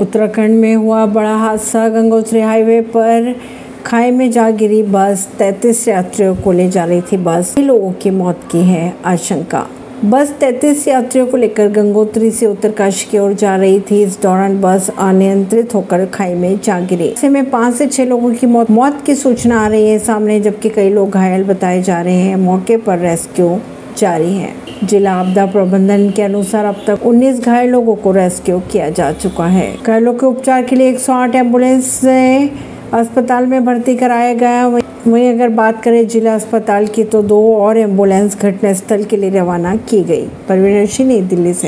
उत्तराखंड में हुआ बड़ा हादसा। गंगोत्री हाईवे पर खाई में जा गिरी बस। 33 यात्रियों को ले जा रही थी बस। लोगों की मौत की है आशंका। बस 33 यात्रियों को लेकर गंगोत्री से उत्तरकाशी की ओर जा रही थी। इस दौरान बस अनियंत्रित होकर खाई में जा गिरी। ऐसे में पाँच से छह लोगों की मौत। मौत की सूचना आ रही है सामने, जबकि कई लोग घायल बताए जा रहे हैं। मौके पर रेस्क्यू जारी है। जिला आपदा प्रबंधन के अनुसार अब तक 19 घायल लोगों को रेस्क्यू किया जा चुका है। घायलों के उपचार के लिए 108 एंबुलेंस अस्पताल में भर्ती कराया गया। वहीं अगर बात करें जिला अस्पताल की तो दो और एंबुलेंस घटनास्थल के लिए रवाना की गई। परवीन सिंह नई दिल्ली से।